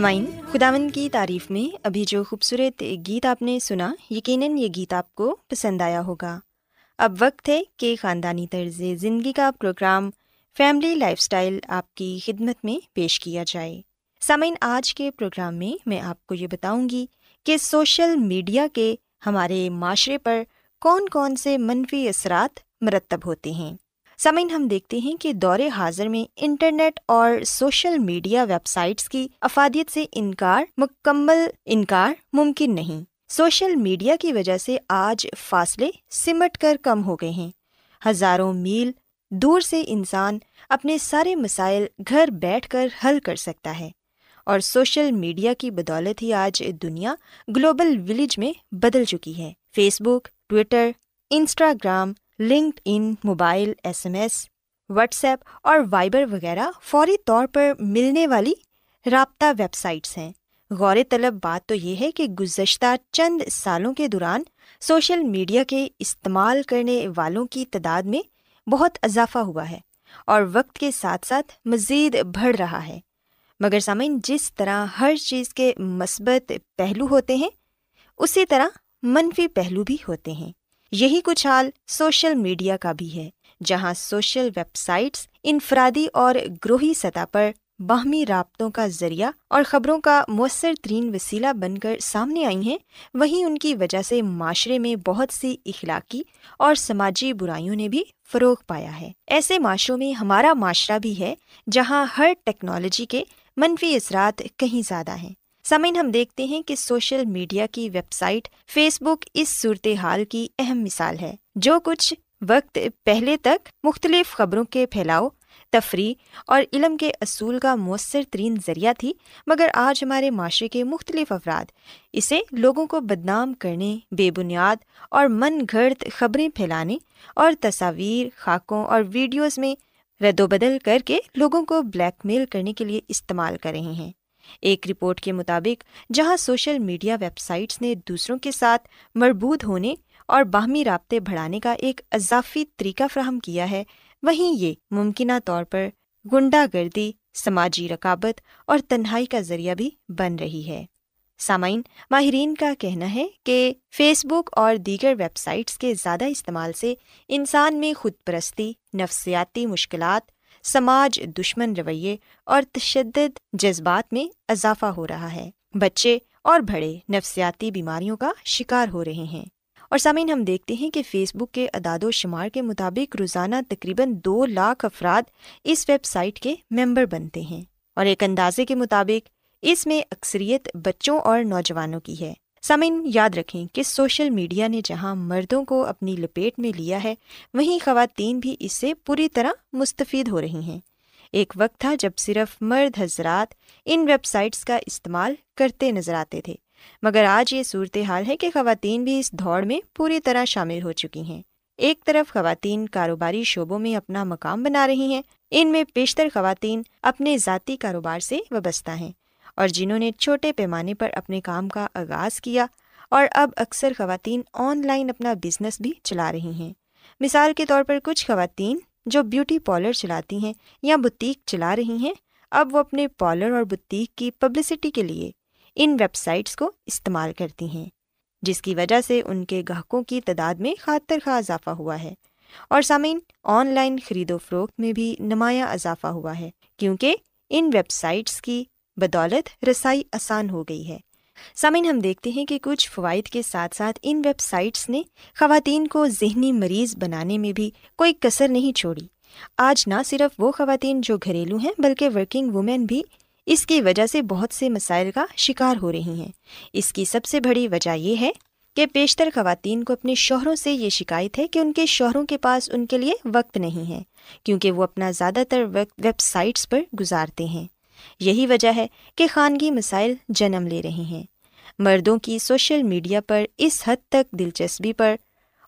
سامعین خداون کی تعریف میں ابھی جو خوبصورت گیت آپ نے سنا، یقیناً یہ گیت آپ کو پسند آیا ہوگا۔ اب وقت ہے کہ خاندانی طرز زندگی کا پروگرام، فیملی لائف اسٹائل آپ کی خدمت میں پیش کیا جائے۔ سامعین، آج کے پروگرام میں میں آپ کو یہ بتاؤں گی کہ سوشل میڈیا کے ہمارے معاشرے پر کون کون سے منفی اثرات مرتب ہوتے ہیں۔ سامعین، ہم دیکھتے ہیں کہ دور حاضر میں انٹرنیٹ اور سوشل میڈیا ویب سائٹس کی افادیت سے انکار مکمل انکار ممکن نہیں۔ سوشل میڈیا کی وجہ سے آج فاصلے سمٹ کر کم ہو گئے ہیں۔ ہزاروں میل دور سے انسان اپنے سارے مسائل گھر بیٹھ کر حل کر سکتا ہے۔ اور سوشل میڈیا کی بدولت ہی آج دنیا گلوبل ولیج میں بدل چکی ہے۔ Facebook Twitter Instagram LinkedIn mobile S M S WhatsApp اور وائبر وغیرہ فوری طور پر ملنے والی رابطہ ویب سائٹس ہیں۔ غور طلب بات تو یہ ہے کہ گزشتہ چند سالوں کے دوران سوشل میڈیا کے استعمال کرنے والوں کی تعداد میں بہت اضافہ ہوا ہے اور وقت کے ساتھ ساتھ مزید بڑھ رہا ہے۔ مگر سامعین، جس طرح ہر چیز کے مثبت پہلو ہوتے ہیں، اسی طرح منفی پہلو بھی ہوتے ہیں۔ یہی کچھ حال سوشل میڈیا کا بھی ہے، جہاں سوشل ویب سائٹس انفرادی اور گروہی سطح پر باہمی رابطوں کا ذریعہ اور خبروں کا مؤثر ترین وسیلہ بن کر سامنے آئی ہیں۔ وہیں ان کی وجہ سے معاشرے میں بہت سی اخلاقی اور سماجی برائیوں نے بھی فروغ پایا ہے۔ ایسے معاشروں میں ہمارا معاشرہ بھی ہے، جہاں ہر ٹیکنالوجی کے منفی اثرات کہیں زیادہ ہیں۔ سمعین ہم دیکھتے ہیں کہ سوشل میڈیا کی ویب سائٹ فیس بک اس صورتحال کی اہم مثال ہے، جو کچھ وقت پہلے تک مختلف خبروں کے پھیلاؤ، تفریح اور علم کے اصول کا مؤثر ترین ذریعہ تھی، مگر آج ہمارے معاشرے کے مختلف افراد اسے لوگوں کو بدنام کرنے، بے بنیاد اور من گھڑت خبریں پھیلانے اور تصاویر، خاکوں اور ویڈیوز میں رد و بدل کر کے لوگوں کو بلیک میل کرنے کے لیے استعمال کر رہے ہیں۔ ایک رپورٹ کے مطابق، جہاں سوشل میڈیا ویب سائٹس نے دوسروں کے ساتھ مربوط ہونے اور باہمی رابطے بڑھانے کا ایک اضافی طریقہ فراہم کیا ہے، وہیں یہ ممکنہ طور پر گنڈا گردی سماجی رکابت اور تنہائی کا ذریعہ بھی بن رہی ہے۔ سامعین، ماہرین کا کہنا ہے کہ فیس بک اور دیگر ویب سائٹس کے زیادہ استعمال سے انسان میں خود پرستی نفسیاتی مشکلات سماج دشمن رویے اور تشدد جذبات میں اضافہ ہو رہا ہے۔ بچے اور بڑے نفسیاتی بیماریوں کا شکار ہو رہے ہیں۔ اور سامعین، ہم دیکھتے ہیں کہ فیس بک کے اعداد و شمار کے مطابق روزانہ تقریباً دو لاکھ افراد اس ویب سائٹ کے ممبر بنتے ہیں اور ایک اندازے کے مطابق اس میں اکثریت بچوں اور نوجوانوں کی ہے۔ سامعین، یاد رکھیں کہ سوشل میڈیا نے جہاں مردوں کو اپنی لپیٹ میں لیا ہے، وہیں خواتین بھی اس سے پوری طرح مستفید ہو رہی ہیں۔ ایک وقت تھا جب صرف مرد حضرات ان ویب سائٹس کا استعمال کرتے نظر آتے تھے، مگر آج یہ صورتحال ہے کہ خواتین بھی اس دوڑ میں پوری طرح شامل ہو چکی ہیں۔ ایک طرف خواتین کاروباری شعبوں میں اپنا مقام بنا رہی ہیں، ان میں بیشتر خواتین اپنے ذاتی کاروبار سے وابستہ ہیں۔ اور جنہوں نے چھوٹے پیمانے پر اپنے کام کا آغاز کیا اور اب اکثر خواتین آن لائن اپنا بزنس بھی چلا رہی ہیں۔ مثال کے طور پر کچھ خواتین جو بیوٹی پارلر چلاتی ہیں یا بتیک چلا رہی ہیں، اب وہ اپنے پارلر اور بتیک کی پبلسٹی کے لیے ان ویب سائٹس کو استعمال کرتی ہیں، جس کی وجہ سے ان کے گاہکوں کی تعداد میں خاطر خواہ اضافہ ہوا ہے۔ اور سامعین، آن لائن خرید و فروخت میں بھی نمایاں اضافہ ہوا ہے، کیونکہ ان ویب سائٹس کی بدولت رسائی آسان ہو گئی ہے۔ سامعین، ہم دیکھتے ہیں کہ کچھ فوائد کے ساتھ ساتھ ان ویب سائٹس نے خواتین کو ذہنی مریض بنانے میں بھی کوئی کسر نہیں چھوڑی۔ آج نہ صرف وہ خواتین جو گھریلو ہیں، بلکہ ورکنگ وومین بھی اس کی وجہ سے بہت سے مسائل کا شکار ہو رہی ہیں۔ اس کی سب سے بڑی وجہ یہ ہے کہ بیشتر خواتین کو اپنے شوہروں سے یہ شکایت ہے کہ ان کے شوہروں کے پاس ان کے لیے وقت نہیں ہے، کیونکہ وہ اپنا زیادہ تر وقت ویب سائٹس پر گزارتے ہیں۔ یہی وجہ ہے کہ خانگی مسائل جنم لے رہے ہیں۔ مردوں کی سوشل میڈیا پر اس حد تک دلچسپی پر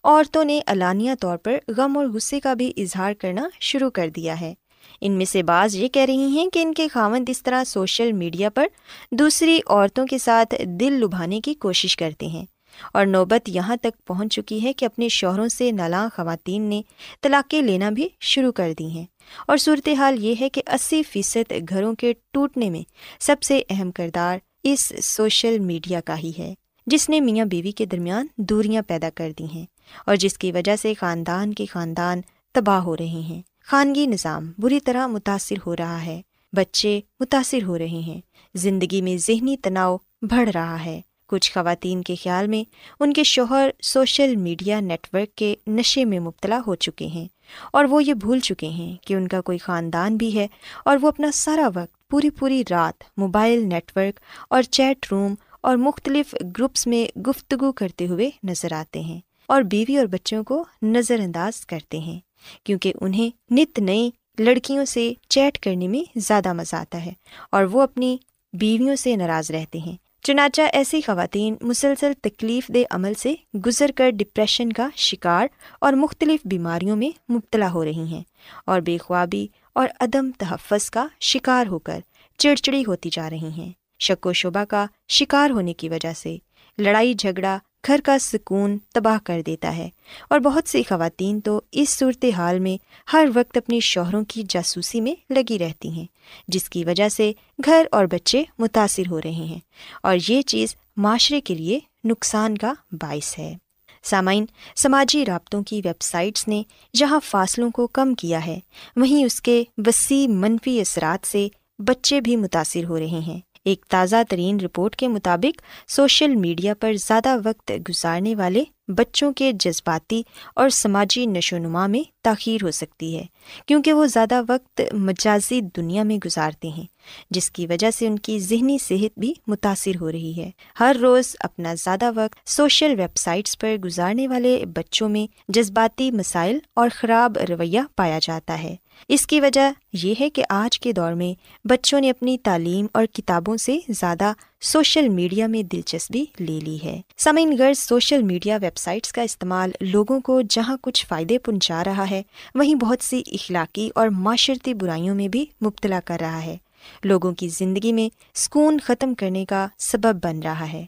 عورتوں نے اعلانیہ طور پر غم اور غصے کا بھی اظہار کرنا شروع کر دیا ہے۔ ان میں سے بعض یہ کہہ رہی ہیں کہ ان کے خاوند اس طرح سوشل میڈیا پر دوسری عورتوں کے ساتھ دل لبھانے کی کوشش کرتے ہیں۔ اور نوبت یہاں تک پہنچ چکی ہے کہ اپنے شوہروں سے نالاں خواتین نے طلاقیں لینا بھی شروع کر دی ہیں۔ اور صورتحال یہ ہے کہ اسی فیصد گھروں کے ٹوٹنے میں سب سے اہم کردار اس سوشل میڈیا کا ہی ہے، جس نے میاں بیوی کے درمیان دوریاں پیدا کر دی ہیں اور جس کی وجہ سے خاندان کے خاندان تباہ ہو رہے ہیں۔ خانگی نظام بری طرح متاثر ہو رہا ہے، بچے متاثر ہو رہے ہیں، زندگی میں ذہنی تناؤ بڑھ رہا ہے۔ کچھ خواتین کے خیال میں ان کے شوہر سوشل میڈیا نیٹ ورک کے نشے میں مبتلا ہو چکے ہیں۔ اور وہ یہ بھول چکے ہیں کہ ان کا کوئی خاندان بھی ہے اور وہ اپنا سارا وقت پوری پوری رات موبائل نیٹ ورک اور چیٹ روم اور مختلف گروپس میں گفتگو کرتے ہوئے نظر آتے ہیں اور بیوی اور بچوں کو نظر انداز کرتے ہیں کیونکہ انہیں نت نئی لڑکیوں سے چیٹ کرنے میں زیادہ مزہ آتا ہے اور وہ اپنی بیویوں سے ناراض رہتے ہیں چنانچہ ایسی خواتین مسلسل تکلیف دہ عمل سے گزر کر ڈپریشن کا شکار اور مختلف بیماریوں میں مبتلا ہو رہی ہیں اور بے خوابی اور عدم تحفظ کا شکار ہو کر چڑچڑی ہوتی جا رہی ہیں۔ شک و شبہ کا شکار ہونے کی وجہ سے لڑائی جھگڑا گھر کا سکون تباہ کر دیتا ہے۔ اور بہت سی خواتین تو اس صورت حال میں ہر وقت اپنے شوہروں کی جاسوسی میں لگی رہتی ہیں، جس کی وجہ سے گھر اور بچے متاثر ہو رہے ہیں۔ اور یہ چیز معاشرے کے لیے نقصان کا باعث ہے۔ سامعین، سماجی رابطوں کی ویب سائٹس نے جہاں فاصلوں کو کم کیا ہے، وہیں اس کے وسیع منفی اثرات سے بچے بھی متاثر ہو رہے ہیں۔ ایک تازہ ترین رپورٹ کے مطابق سوشل میڈیا پر زیادہ وقت گزارنے والے بچوں کے جذباتی اور سماجی نشو نما میں تاخیر ہو سکتی ہے، کیونکہ وہ زیادہ وقت مجازی دنیا میں گزارتے ہیں، جس کی وجہ سے ان کی ذہنی صحت بھی متاثر ہو رہی ہے۔ ہر روز اپنا زیادہ وقت سوشل ویب سائٹس پر گزارنے والے بچوں میں جذباتی مسائل اور خراب رویہ پایا جاتا ہے۔ اس کی وجہ یہ ہے کہ آج کے دور میں بچوں نے اپنی تعلیم اور کتابوں سے زیادہ سوشل میڈیا میں دلچسپی لے لی ہے۔ سمعین غرض سوشل میڈیا ویب سائٹس کا استعمال لوگوں کو جہاں کچھ فائدے پہنچا رہا ہے، وہیں بہت سی اخلاقی اور معاشرتی برائیوں میں بھی مبتلا کر رہا ہے۔ لوگوں کی زندگی میں سکون ختم کرنے کا سبب بن رہا ہے۔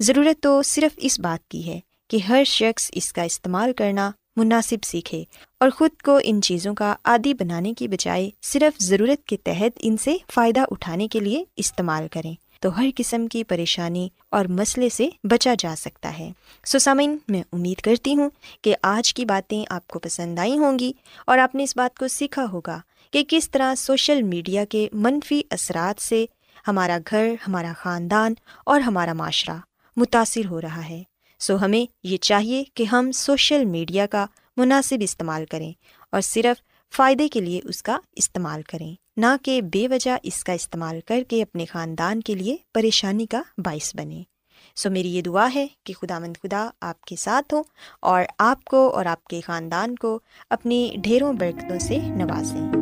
ضرورت تو صرف اس بات کی ہے کہ ہر شخص اس کا استعمال کرنا مناسب سیکھے اور خود کو ان چیزوں کا عادی بنانے کی بجائے صرف ضرورت کے تحت ان سے فائدہ اٹھانے کے لیے استعمال کریں تو ہر قسم کی پریشانی اور مسئلے سے بچا جا سکتا ہے۔ سو سامعین، میں امید کرتی ہوں کہ آج کی باتیں آپ کو پسند آئی ہوں گی اور آپ نے اس بات کو سیکھا ہوگا کہ کس طرح سوشل میڈیا کے منفی اثرات سے ہمارا گھر، ہمارا خاندان اور ہمارا معاشرہ متاثر ہو رہا ہے۔ سو ہمیں یہ چاہیے کہ ہم سوشل میڈیا کا مناسب استعمال کریں اور صرف فائدے کے لیے اس کا استعمال کریں، نہ کہ بے وجہ اس کا استعمال کر کے اپنے خاندان کے لیے پریشانی کا باعث بنے سو میری یہ دعا ہے کہ خدا مند خدا آپ کے ساتھ ہوں اور آپ کو اور آپ کے خاندان کو اپنی ڈھیروں برکتوں سے نوازیں۔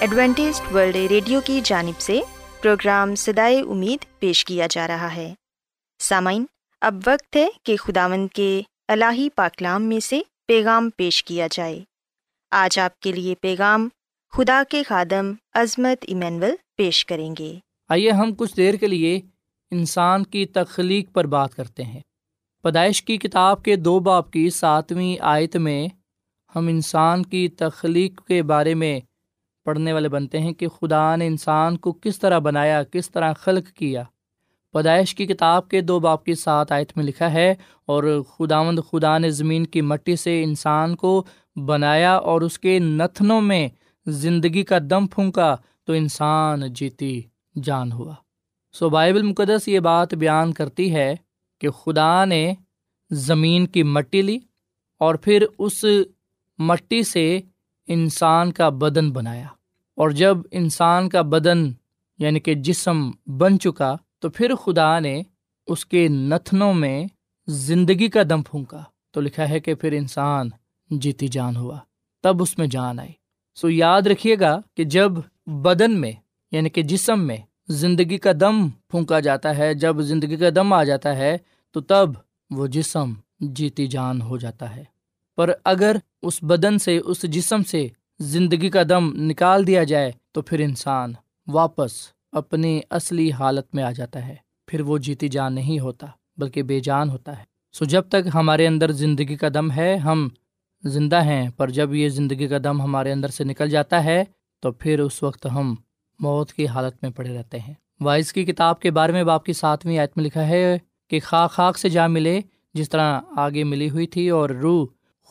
Adventist World Radio کی جانب سے پروگرام سدائے امید پیش کیا جا رہا ہے۔ سامعین، اب وقت ہے کہ خداوند کے الہی پاکلام میں سے پیغام پیش کیا جائے۔ آج آپ کے لیے پیغام خدا کے خادم عظمت ایمینول پیش کریں گے۔ آئیے ہم کچھ دیر کے لیے انسان کی تخلیق پر بات کرتے ہیں۔ پیدائش کی کتاب کے دو باپ کی ساتویں آیت میں ہم انسان کی تخلیق کے بارے میں پڑھنے والے بنتے ہیں کہ خدا نے انسان کو کس طرح بنایا، کس طرح خلق کیا۔ پیدائش کی کتاب کے دو باپ کی سات آیت میں لکھا ہے، اور خداوند خدا نے زمین کی مٹی سے انسان کو بنایا اور اس کے نتنوں میں زندگی کا دم پھونکا تو انسان جیتی جان ہوا۔ سو بائبل مقدس یہ بات بیان کرتی ہے کہ خدا نے زمین کی مٹی لی اور پھر اس مٹی سے انسان کا بدن بنایا۔ اور جب انسان کا بدن یعنی کہ جسم بن چکا، تو پھر خدا نے اس کے نتنوں میں زندگی کا دم پھونکا۔ تو لکھا ہے کہ پھر انسان جیتی جان ہوا، تب اس میں جان آئی۔ سو یاد رکھیے گا کہ جب بدن میں یعنی کہ جسم میں زندگی کا دم پھونکا جاتا ہے، جب زندگی کا دم آ جاتا ہے، تو تب وہ جسم جیتی جان ہو جاتا ہے۔ پر اگر اس بدن سے، اس جسم سے زندگی کا دم نکال دیا جائے، تو پھر انسان واپس اپنی اصلی حالت میں آ جاتا ہے۔ پھر وہ جیتی جان نہیں ہوتا، بلکہ بے جان ہوتا ہے۔ سو جب تک ہمارے اندر زندگی کا دم ہے، ہم زندہ ہیں، پر جب یہ زندگی کا دم ہمارے اندر سے نکل جاتا ہے، تو پھر اس وقت ہم موت کی حالت میں پڑے رہتے ہیں۔ وائس کی کتاب کے بارے میں باپ کی ساتویں آیت میں لکھا ہے کہ خاک خاک سے جا ملے، جس طرح آگے ملی ہوئی تھی، اور روح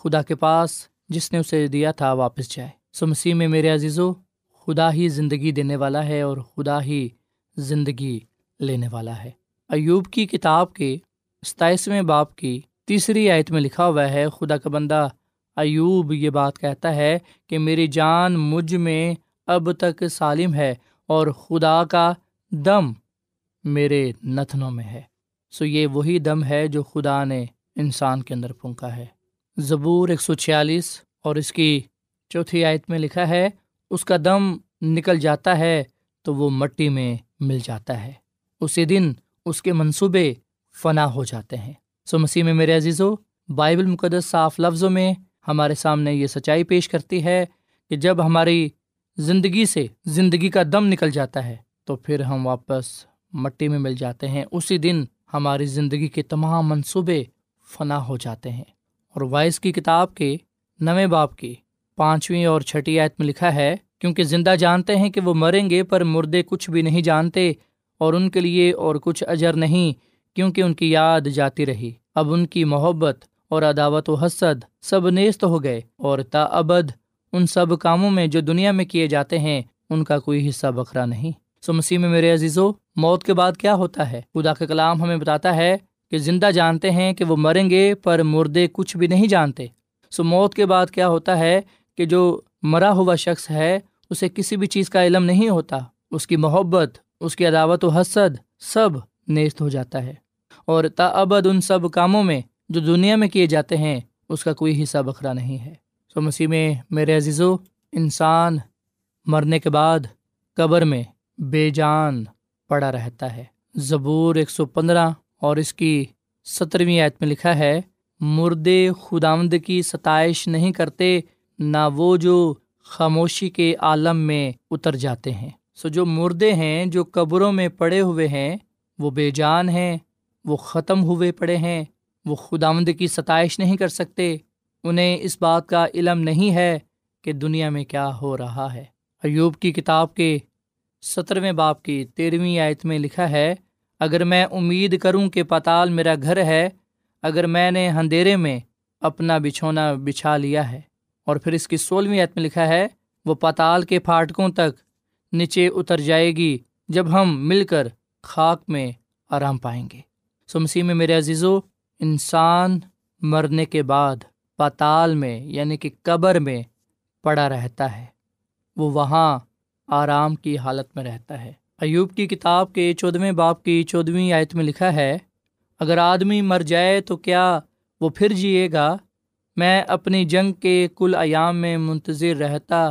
خدا کے پاس جس نے اسے دیا تھا واپس جائے۔ سو مسیح میں میرے عزیزو، خدا ہی زندگی دینے والا ہے اور خدا ہی زندگی لینے والا ہے۔ ایوب کی کتاب کے ستائیسویں باپ کی تیسری آیت میں لکھا ہوا ہے، خدا کا بندہ ایوب یہ بات کہتا ہے کہ میری جان مجھ میں اب تک سالم ہے اور خدا کا دم میرے نتنوں میں ہے۔ سو یہ وہی دم ہے جو خدا نے انسان کے اندر پھونکا ہے۔ زبور ایک سو چھیالیس اور اس کی چوتھی آیت میں لکھا ہے، اس کا دم نکل جاتا ہے تو وہ مٹی میں مل جاتا ہے۔ اسی دن اس کے منصوبے فنا ہو جاتے ہیں۔ سو مسیح میں میرے عزیزو، بائبل مقدس صاف لفظوں میں ہمارے سامنے یہ سچائی پیش کرتی ہے کہ جب ہماری زندگی سے زندگی کا دم نکل جاتا ہے تو پھر ہم واپس مٹی میں مل جاتے ہیں۔ اسی دن ہماری زندگی کے تمام منصوبے فنا ہو جاتے ہیں۔ اور وائس کی کتاب کے نویں باپ کی پانچویں اور چھٹی آیت میں لکھا ہے، کیونکہ زندہ جانتے ہیں کہ وہ مریں گے، پر مردے کچھ بھی نہیں جانتے اور ان کے لیے اور کچھ اجر نہیں، کیونکہ ان کی یاد جاتی رہی۔ اب ان کی محبت اور عداوت و حسد سب نیست ہو گئے اور تا ابد ان سب کاموں میں جو دنیا میں کیے جاتے ہیں، ان کا کوئی حصہ بکھرا نہیں۔ سو مسیح میں میرے عزیزو، موت کے بعد کیا ہوتا ہے؟ خدا کا کلام ہمیں بتاتا ہے کہ زندہ جانتے ہیں کہ وہ مریں گے پر مردے کچھ بھی نہیں جانتے۔ سو موت کے بعد کیا ہوتا ہے کہ جو مرا ہوا شخص ہے، اسے کسی بھی چیز کا علم نہیں ہوتا۔ اس کی محبت، اس کی عداوت و حسد سب نیست ہو جاتا ہے۔ اور تا ابد ان سب کاموں میں جو دنیا میں کیے جاتے ہیں، اس کا کوئی حصہ بکھرا نہیں ہے۔ سو مسیح میں، میرے عزیزو، انسان مرنے کے بعد قبر میں بے جان پڑا رہتا ہے۔ زبور ایک سو پندرہ اور اس کی سترویں آیت میں لکھا ہے، مردے خداوند کی ستائش نہیں کرتے، نہ وہ جو خاموشی کے عالم میں اتر جاتے ہیں۔ سو جو مردے ہیں، جو قبروں میں پڑے ہوئے ہیں، وہ بے جان ہیں، وہ ختم ہوئے پڑے ہیں، وہ خداوند کی ستائش نہیں کر سکتے۔ انہیں اس بات کا علم نہیں ہے کہ دنیا میں کیا ہو رہا ہے۔ ایوب کی کتاب کے سترویں باپ کی تیرہویں آیت میں لکھا ہے اگر میں امید کروں کہ پتال میرا گھر ہے، اگر میں نے اندھیرے میں اپنا بچھونا بچھا لیا ہے۔ اور پھر اس کی سولہویں آیت میں لکھا ہے، وہ پتال کے پھاٹکوں تک نیچے اتر جائے گی جب ہم مل کر خاک میں آرام پائیں گے۔ سو مسیح میں میرے عزیزو، انسان مرنے کے بعد پتال میں یعنی کہ قبر میں پڑا رہتا ہے۔ وہ وہاں آرام کی حالت میں رہتا ہے۔ ایوب کی کتاب کے چودھویں باپ کی چودھویں آیت میں لکھا ہے، اگر آدمی مر جائے تو کیا وہ پھر جیے گا؟ میں اپنی جنگ کے کل ایام میں منتظر رہتا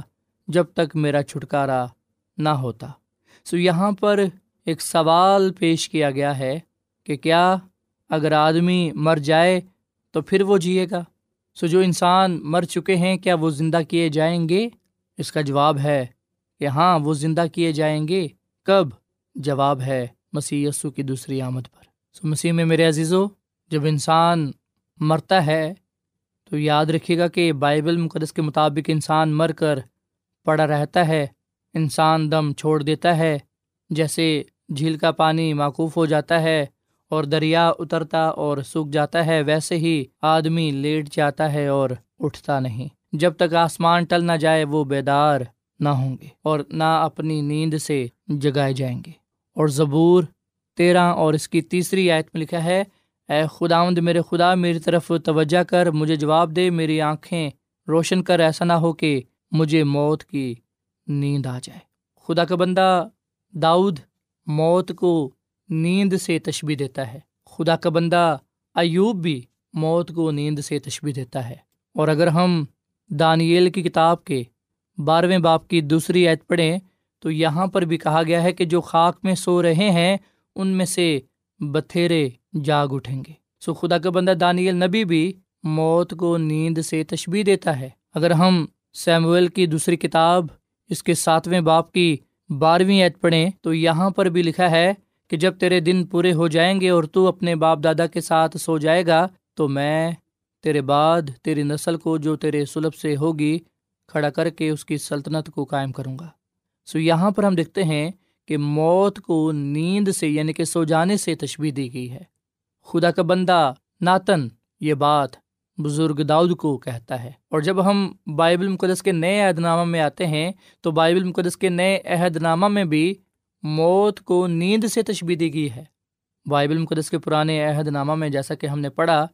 جب تک میرا چھٹکارا نہ ہوتا۔ سو یہاں پر ایک سوال پیش کیا گیا ہے کہ کیا اگر آدمی مر جائے تو پھر وہ جیے گا؟ سو جو انسان مر چکے ہیں، کیا وہ زندہ کیے جائیں گے؟ اس کا جواب ہے کہ ہاں وہ زندہ کیے جائیں گے۔ کب جواب ہے مسیح یسو کی دوسری آمد پر؟ سو مسیح میں میرے عزیزو، جب انسان مرتا ہے تو یاد رکھیے گا کہ بائبل مقدس کے مطابق انسان مر کر پڑا رہتا ہے، انسان دم چھوڑ دیتا ہے، جیسے جھیل کا پانی معقوف ہو جاتا ہے اور دریا اترتا اور سوکھ جاتا ہے، ویسے ہی آدمی لیٹ جاتا ہے اور اٹھتا نہیں۔ جب تک آسمان ٹل نہ جائے، وہ بیدار نہ ہوں گے اور نہ اپنی نیند سے جگائے جائیں گے۔ اور زبور تیرہ اور اس کی تیسری آیت میں لکھا ہے، اے خداوند میرے خدا، میری طرف توجہ کر، مجھے جواب دے، میری آنکھیں روشن کر، ایسا نہ ہو کہ مجھے موت کی نیند آ جائے۔ خدا کا بندہ داؤد موت کو نیند سے تشبی دیتا ہے۔ خدا کا بندہ ایوب بھی موت کو نیند سے تشبی دیتا ہے۔ اور اگر ہم دانیل کی کتاب کے بارہویں باپ کی دوسری عید پڑھیں تو یہاں پر بھی کہا گیا ہے کہ جو خاک میں سو رہے ہیں، ان میں سے بتھیرے جاگ اٹھیں گے۔ سو خدا کا بندہ دانیل نبی بھی موت کو نیند سے تشبی دیتا ہے۔ اگر ہم سیمویل کی دوسری کتاب، اس کے ساتویں باپ کی بارہویں عید پڑھیں، تو یہاں پر بھی لکھا ہے کہ جب تیرے دن پورے ہو جائیں گے اور تو اپنے باپ دادا کے ساتھ سو جائے گا، تو میں تیرے بعد تیری نسل کو جو تیرے سلب سے ہوگی، کھڑا کر کے اس کی سلطنت کو قائم کروں گا۔ سو یہاں پر ہم دیکھتے ہیں کہ موت کو نیند سے یعنی کہ سو جانے سے تشبیح دی گئی ہے۔ خدا کا بندہ ناتن، یہ بات بزرگ داؤد کو کہتا ہے۔ اور جب ہم بائبل مقدس کے نئے عہد نامہ میں آتے ہیں، تو بائبل مقدس کے نئے عہد نامہ میں بھی موت کو نیند سے تشبیح دی گئی ہے۔ بائبل مقدس کے پرانے عہد نامہ میں جیسا کہ ہم نے پڑھا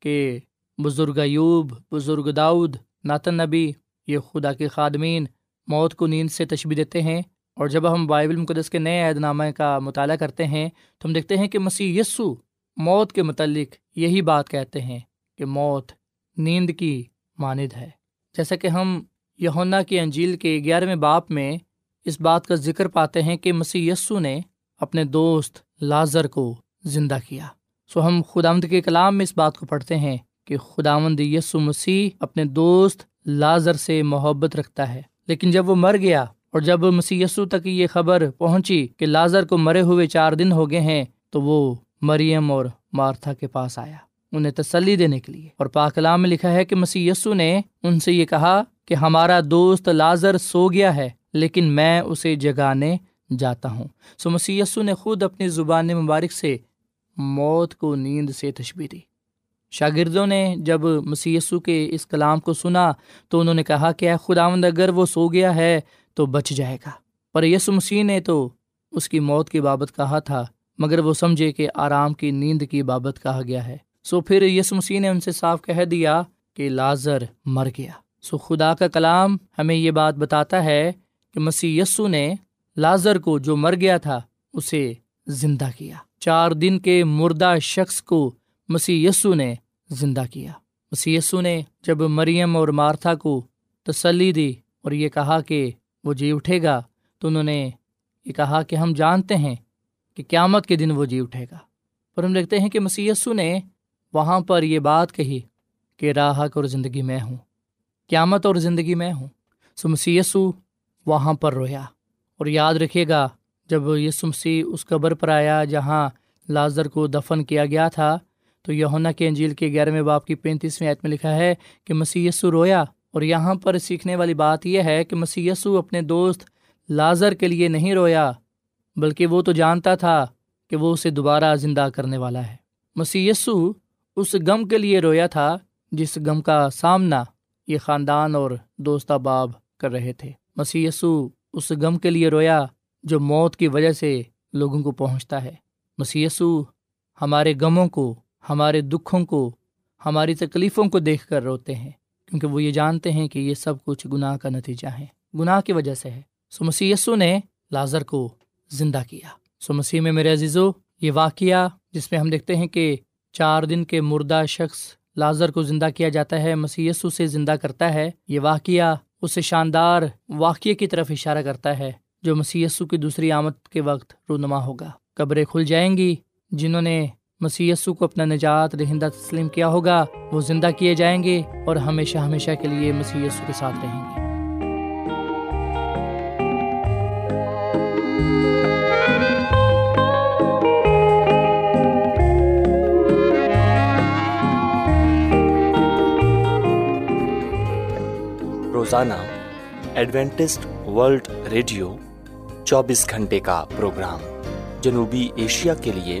کہ بزرگ ایوب، بزرگ داؤد، ناتن نبی، یہ خدا کے خادمین موت کو نیند سے تشبیح دیتے ہیں اور جب ہم بائبل مقدس کے نئے عہد نامہ کا مطالعہ کرتے ہیں تو ہم دیکھتے ہیں کہ مسیح یسو موت کے متعلق یہی بات کہتے ہیں کہ موت نیند کی ماند ہے۔ جیسا کہ ہم یونا کی انجیل کے گیارہویں باپ میں اس بات کا ذکر پاتے ہیں کہ مسیح یسو نے اپنے دوست لازر کو زندہ کیا۔ سو ہم خدامد کے کلام میں اس بات کو پڑھتے ہیں کہ خداوند یسو مسیح اپنے دوست لازر سے محبت رکھتا ہے۔ لیکن جب وہ مر گیا اور جب مسیح یسو تک یہ خبر پہنچی کہ لازر کو مرے ہوئے چار دن ہو گئے ہیں، تو وہ مریم اور مارتھا کے پاس آیا۔ انہیں تسلی دینے کے لیے۔ اور پاکلام میں لکھا ہے کہ مسیح یسو نے ان سے یہ کہا کہ ہمارا دوست لازر سو گیا ہے، لیکن میں اسے جگانے جاتا ہوں۔ سو مسی نے خود اپنی زبان مبارک سے موت کو نیند سے تشبیح دی۔ شاگردوں نے جب مسی کے اس کلام کو سنا تو انہوں نے کہا کہ اے خداوند، اگر وہ سو گیا ہے تو بچ جائے گا۔ پر یسو مسیح نے تو اس کی موت کی بابت کہا تھا، مگر وہ سمجھے کہ آرام کی نیند کی بابت کہا گیا ہے۔ سو پھر یس مسیح نے ان سے صاف کہہ دیا کہ لازر مر گیا۔ سو خدا کا کلام ہمیں یہ بات بتاتا ہے کہ مسیح یسو نے لازر کو جو مر گیا تھا، اسے زندہ کیا۔ چار دن کے مردہ شخص کو مسیح یسو نے زندہ کیا۔ مسیح یسو نے جب مریم اور مارتھا کو تسلی دی اور یہ کہا کہ وہ جی اٹھے گا، تو انہوں نے یہ کہا کہ ہم جانتے ہیں کہ قیامت کے دن وہ جی اٹھے گا۔ پر ہم دیکھتے ہیں کہ مسی نے وہاں پر یہ بات کہی کہ راہک اور زندگی میں ہوں، قیامت اور زندگی میں ہوں۔ سو مسیسو وہاں پر رویا اور یاد رکھے گا، جب یسو مسیح اس قبر پر آیا جہاں لازر کو دفن کیا گیا تھا تو یونا کے انجیل کے گیارہویں باپ کی پینتیسویں عید میں لکھا ہے کہ مسی رویا اور یہاں پر سیکھنے والی بات یہ ہے کہ مسی اپنے دوست لازر کے لیے نہیں رویا، بلکہ وہ تو جانتا تھا کہ وہ اسے دوبارہ زندہ کرنے والا ہے۔ مسی اس غم کے لیے رویا تھا جس غم کا سامنا یہ خاندان اور دوست باب کر رہے تھے۔ مسی اس غم کے لیے رویا جو موت کی وجہ سے لوگوں کو پہنچتا ہے۔ مسی ہمارے غموں کو ہمارے دکھوں کو، ہماری تکلیفوں کو دیکھ کر روتے ہیں، کیونکہ وہ یہ جانتے ہیں کہ یہ سب کچھ گناہ کا نتیجہ ہے۔ گناہ کی وجہ سے ہے۔ سو مسی نے لازر کو زندہ کیا۔ سو مسیح میں میرے عزیزو، یہ واقعہ جس میں ہم دیکھتے ہیں کہ چار دن کے مردہ شخص لازر کو زندہ کیا جاتا ہے مسی سے زندہ کرتا ہے۔ یہ واقعہ اس شاندار واقعے کی طرف اشارہ کرتا ہے، جو مسی کی دوسری آمد کے وقت رونما ہوگا۔ قبریں کھل جائیں گی، جنہوں نے مسیح یسو کو اپنا نجات دہندہ تسلیم کیا ہوگا، وہ زندہ کیے جائیں گے اور ہمیشہ ہمیشہ کے لیے مسیح یسو کے ساتھ رہیں گے۔ روزانہ ایڈوینٹسٹ ورلڈ ریڈیو چوبیس گھنٹے کا پروگرام جنوبی ایشیا کے لیے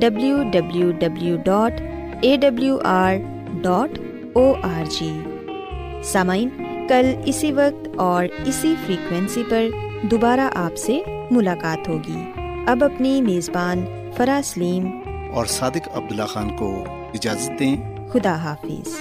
W W W dot A W R dot O R G سامعین کل اسی وقت اور اسی فریکوینسی پر دوبارہ آپ سے ملاقات ہوگی۔ اب اپنی میزبان فرا سلیم اور صادق عبداللہ خان کو اجازت دیں۔ خدا حافظ۔